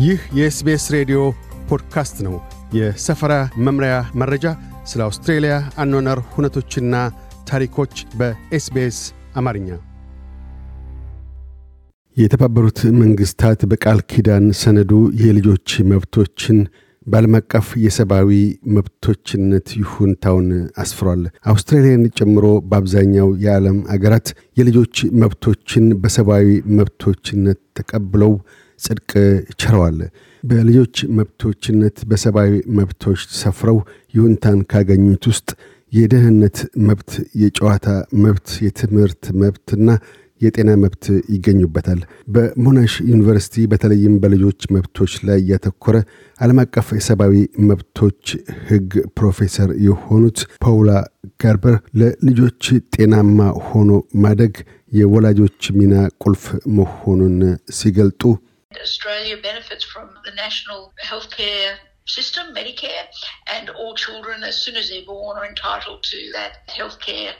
ይህ የ SBS ሬዲዮ ፖድካስት ነው። የሰፈራ መምሪያ መረጃ፣ ስለ አውስትሬልያ አኗኗር ሁነቶችና ታሪኮች በ SBS አማርኛ። የተባበሩት መንግሥታት በቃል ኪዳን ሰነዱ የልጆች መብቶችን በዓለም አቀፍ የሰብአዊ መብቶችነት ይሁንታውን አስፍሯል። አውስትራሊያን ጨምሮ በአብዛኛው የዓለም አገራት የልጆች መብቶችን በሰብአዊ መብቶችነት ተቀብለው ጽድቅ ችረዋል። በልጆች መብቶችነት በሰብአዊ መብቶች ሰፍረው ይሁንታን ካገኙት ውስጥ የደህንነት መብት፣ የጨዋታ መብት፣ የትምህርት መብትና የጤና መብት ይገኙበታል። በሞናሽ ዩኒቨርሲቲ በተለይም በልጆች መብቶች ላይ ያተኮረ ዓለም አቀፍ የሰብአዊ መብቶች ሕግ ፕሮፌሰር የሆኑት ፓውላ ጋርበር ለልጆች ጤናማ ሆኖ ማደግ የወላጆች ሚና ቁልፍ መሆኑን ሲገልጡ Australia benefits from the national healthcare system, Medicare, and all children, as soon as they're born, are entitled to that healthcare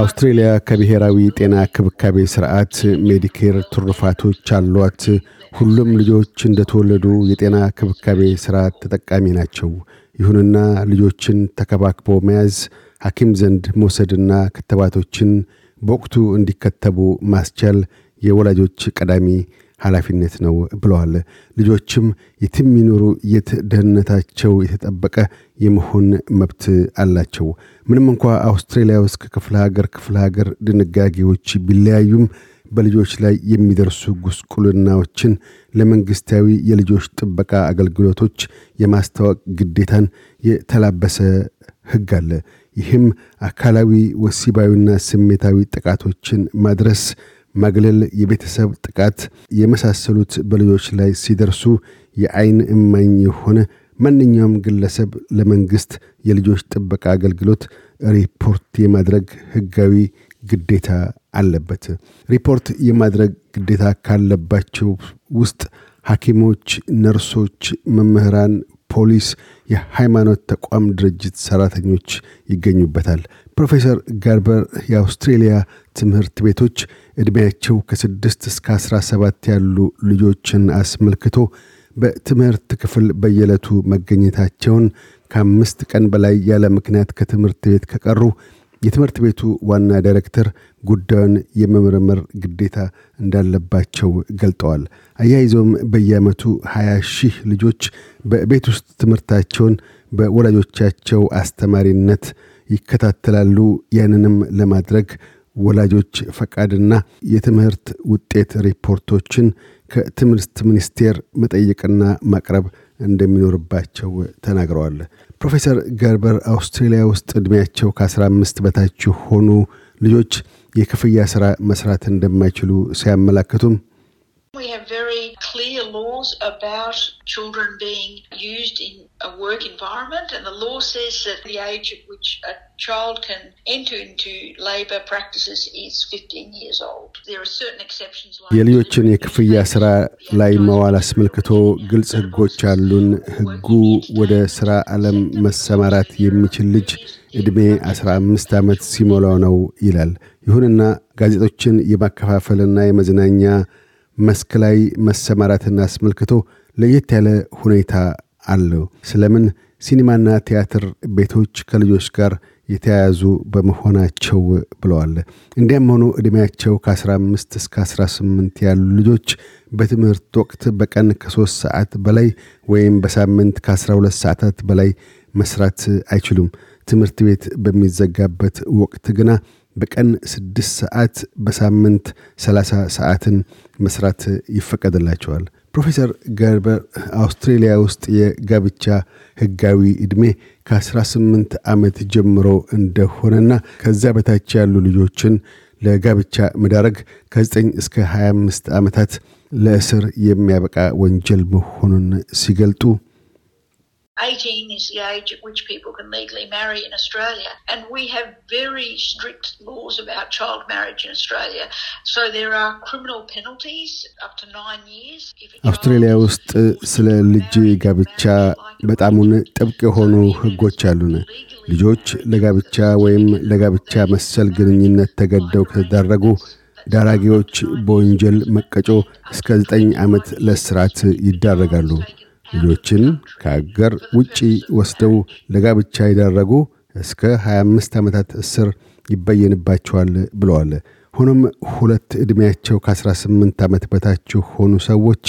አውስትሬልያ ከብሔራዊ ጤና ክብካቤ ስርዓት ሜዲኬር ትሩፋቶች አሏት። ሁሉም ልጆች እንደተወለዱ የጤና ክብካቤ ስርዓት ተጠቃሚ ናቸው። ይሁንና ልጆችን ተከባክቦ መያዝ፣ ሐኪም ዘንድ መውሰድና ክትባቶችን በወቅቱ እንዲከተቡ ማስቻል የወላጆች ቀዳሚ ኃላፊነት ነው ብለዋል። ልጆችም የትም ይኑሩ የት ደህንነታቸው የተጠበቀ የመሆን መብት አላቸው። ምንም እንኳ አውስትራሊያ ውስጥ ከክፍለ ሀገር ክፍለ ሀገር ድንጋጌዎች ቢለያዩም በልጆች ላይ የሚደርሱ ጉስቁልናዎችን ለመንግሥታዊ የልጆች ጥበቃ አገልግሎቶች የማስታወቅ ግዴታን የተላበሰ ሕግ አለ። ይህም አካላዊ፣ ወሲባዊና ስሜታዊ ጥቃቶችን ማድረስ ማግለል፣ የቤተሰብ ጥቃት የመሳሰሉት በልጆች ላይ ሲደርሱ የአይን እማኝ የሆነ ማንኛውም ግለሰብ ለመንግሥት የልጆች ጥበቃ አገልግሎት ሪፖርት የማድረግ ሕጋዊ ግዴታ አለበት። ሪፖርት የማድረግ ግዴታ ካለባቸው ውስጥ ሐኪሞች፣ ነርሶች፣ መምህራን፣ ፖሊስ፣ የሃይማኖት ተቋም ድርጅት ሠራተኞች ይገኙበታል። ፕሮፌሰር ጋርበር የአውስትሬልያ ትምህርት ቤቶች ዕድሜያቸው ከስድስት እስከ አስራ ሰባት ያሉ ልጆችን አስመልክቶ በትምህርት ክፍል በየዕለቱ መገኘታቸውን ከአምስት ቀን በላይ ያለ ምክንያት ከትምህርት ቤት ከቀሩ የትምህርት ቤቱ ዋና ዳይሬክተር ጉዳዩን የመመርመር ግዴታ እንዳለባቸው ገልጠዋል። አያይዘውም በየዓመቱ 20 ሺህ ልጆች በቤት ውስጥ ትምህርታቸውን በወላጆቻቸው አስተማሪነት ይከታተላሉ። ያንንም ለማድረግ ወላጆች ፈቃድና የትምህርት ውጤት ሪፖርቶችን ከትምህርት ሚኒስቴር መጠየቅና ማቅረብ እንደሚኖርባቸው ተናግረዋል። ፕሮፌሰር ገርበር አውስትሬልያ ውስጥ ዕድሜያቸው ከ15 በታች የሆኑ ልጆች የክፍያ ሥራ መስራት እንደማይችሉ ሲያመላክቱም clear laws about children being used in a work environment, and the law says that the age at which a child can enter into labour practices is 15 years old. There are certain exceptions like የልጆችን የክፍያ ሥራ ላይ መዋል አስመልክቶ ግልጽ ሕጎች አሉን። ሕጉ ወደ ሥራ ዓለም መሰማራት የሚችል ልጅ ዕድሜ 15 ዓመት ሲሞላው ነው ይላል። ይሁንና ጋዜጦችን የማከፋፈልና የመዝናኛ መስክ ላይ መሰማራትን አስመልክቶ ለየት ያለ ሁኔታ አለው። ስለምን ሲኒማና ቲያትር ቤቶች ከልጆች ጋር የተያያዙ በመሆናቸው ብለዋል። እንዲያም ሆኖ ዕድሜያቸው ከ15 እስከ 18 ያሉ ልጆች በትምህርት ወቅት በቀን ከሦስት ሰዓት በላይ ወይም በሳምንት ከ12 ሰዓታት በላይ መስራት አይችሉም። ትምህርት ቤት በሚዘጋበት ወቅት ግና በቀን ስድስት ሰዓት በሳምንት 30 ሰዓትን መስራት ይፈቀድላቸዋል። ፕሮፌሰር ገርበር አውስትሬሊያ ውስጥ የጋብቻ ሕጋዊ ዕድሜ ከ18 ዓመት ጀምሮ እንደሆነና ከዚያ በታች ያሉ ልጆችን ለጋብቻ መዳረግ ከ9 እስከ 25 ዓመታት ለእስር የሚያበቃ ወንጀል መሆኑን ሲገልጡ 18 is the age at which people can legally marry in Australia. And we have very strict laws about child marriage in Australia. So there are criminal penalties up to nine years. Is ውስጥ ስለ ልጅ ጋብቻ በጣሙን ጥብቅ የሆኑ ሕጎች አሉን። ልጆች ለጋብቻ ወይም ለጋብቻ መሰል ግንኙነት ተገደው ከተዳረጉ ዳራጊዎች በወንጀል መቀጮ እስከ ዘጠኝ ዓመት ለስራት ይዳረጋሉ። ልጆችን ከአገር ውጪ ወስደው ለጋብቻ የዳረጉ እስከ 25 ዓመታት እስር ይበየንባቸዋል ብለዋል። ሆኖም ሁለት ዕድሜያቸው ከ18 ዓመት በታች ሆኑ ሰዎች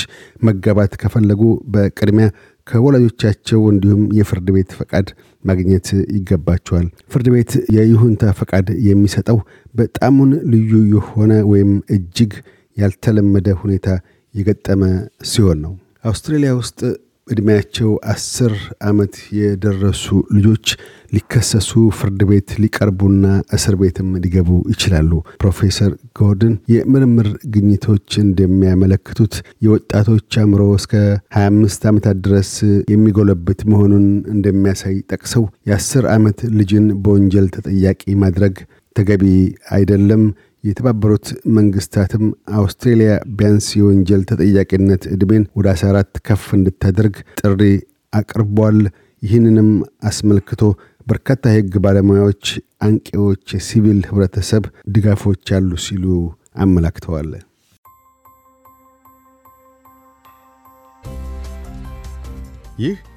መጋባት ከፈለጉ በቅድሚያ ከወላጆቻቸው እንዲሁም የፍርድ ቤት ፈቃድ ማግኘት ይገባቸዋል። ፍርድ ቤት የይሁንታ ፈቃድ የሚሰጠው በጣሙን ልዩ የሆነ ወይም እጅግ ያልተለመደ ሁኔታ የገጠመ ሲሆን ነው። አውስትራሊያ ውስጥ ዕድሜያቸው አስር ዓመት የደረሱ ልጆች ሊከሰሱ ፍርድ ቤት ሊቀርቡና እስር ቤትም ሊገቡ ይችላሉ። ፕሮፌሰር ጎርደን የምርምር ግኝቶች እንደሚያመለክቱት የወጣቶች አእምሮ እስከ 25 ዓመታት ድረስ የሚጎለብት መሆኑን እንደሚያሳይ ጠቅሰው የአስር ዓመት ልጅን በወንጀል ተጠያቂ ማድረግ ተገቢ አይደለም። የተባበሩት መንግስታትም አውስትሬልያ ቢያንስ የወንጀል ተጠያቂነት ዕድሜን ወደ 14 ከፍ እንድታደርግ ጥሪ አቅርቧል። ይህንንም አስመልክቶ በርካታ የሕግ ባለሙያዎች፣ አንቂዎች፣ የሲቪል ህብረተሰብ ድጋፎች አሉ ሲሉ አመላክተዋል። ይህ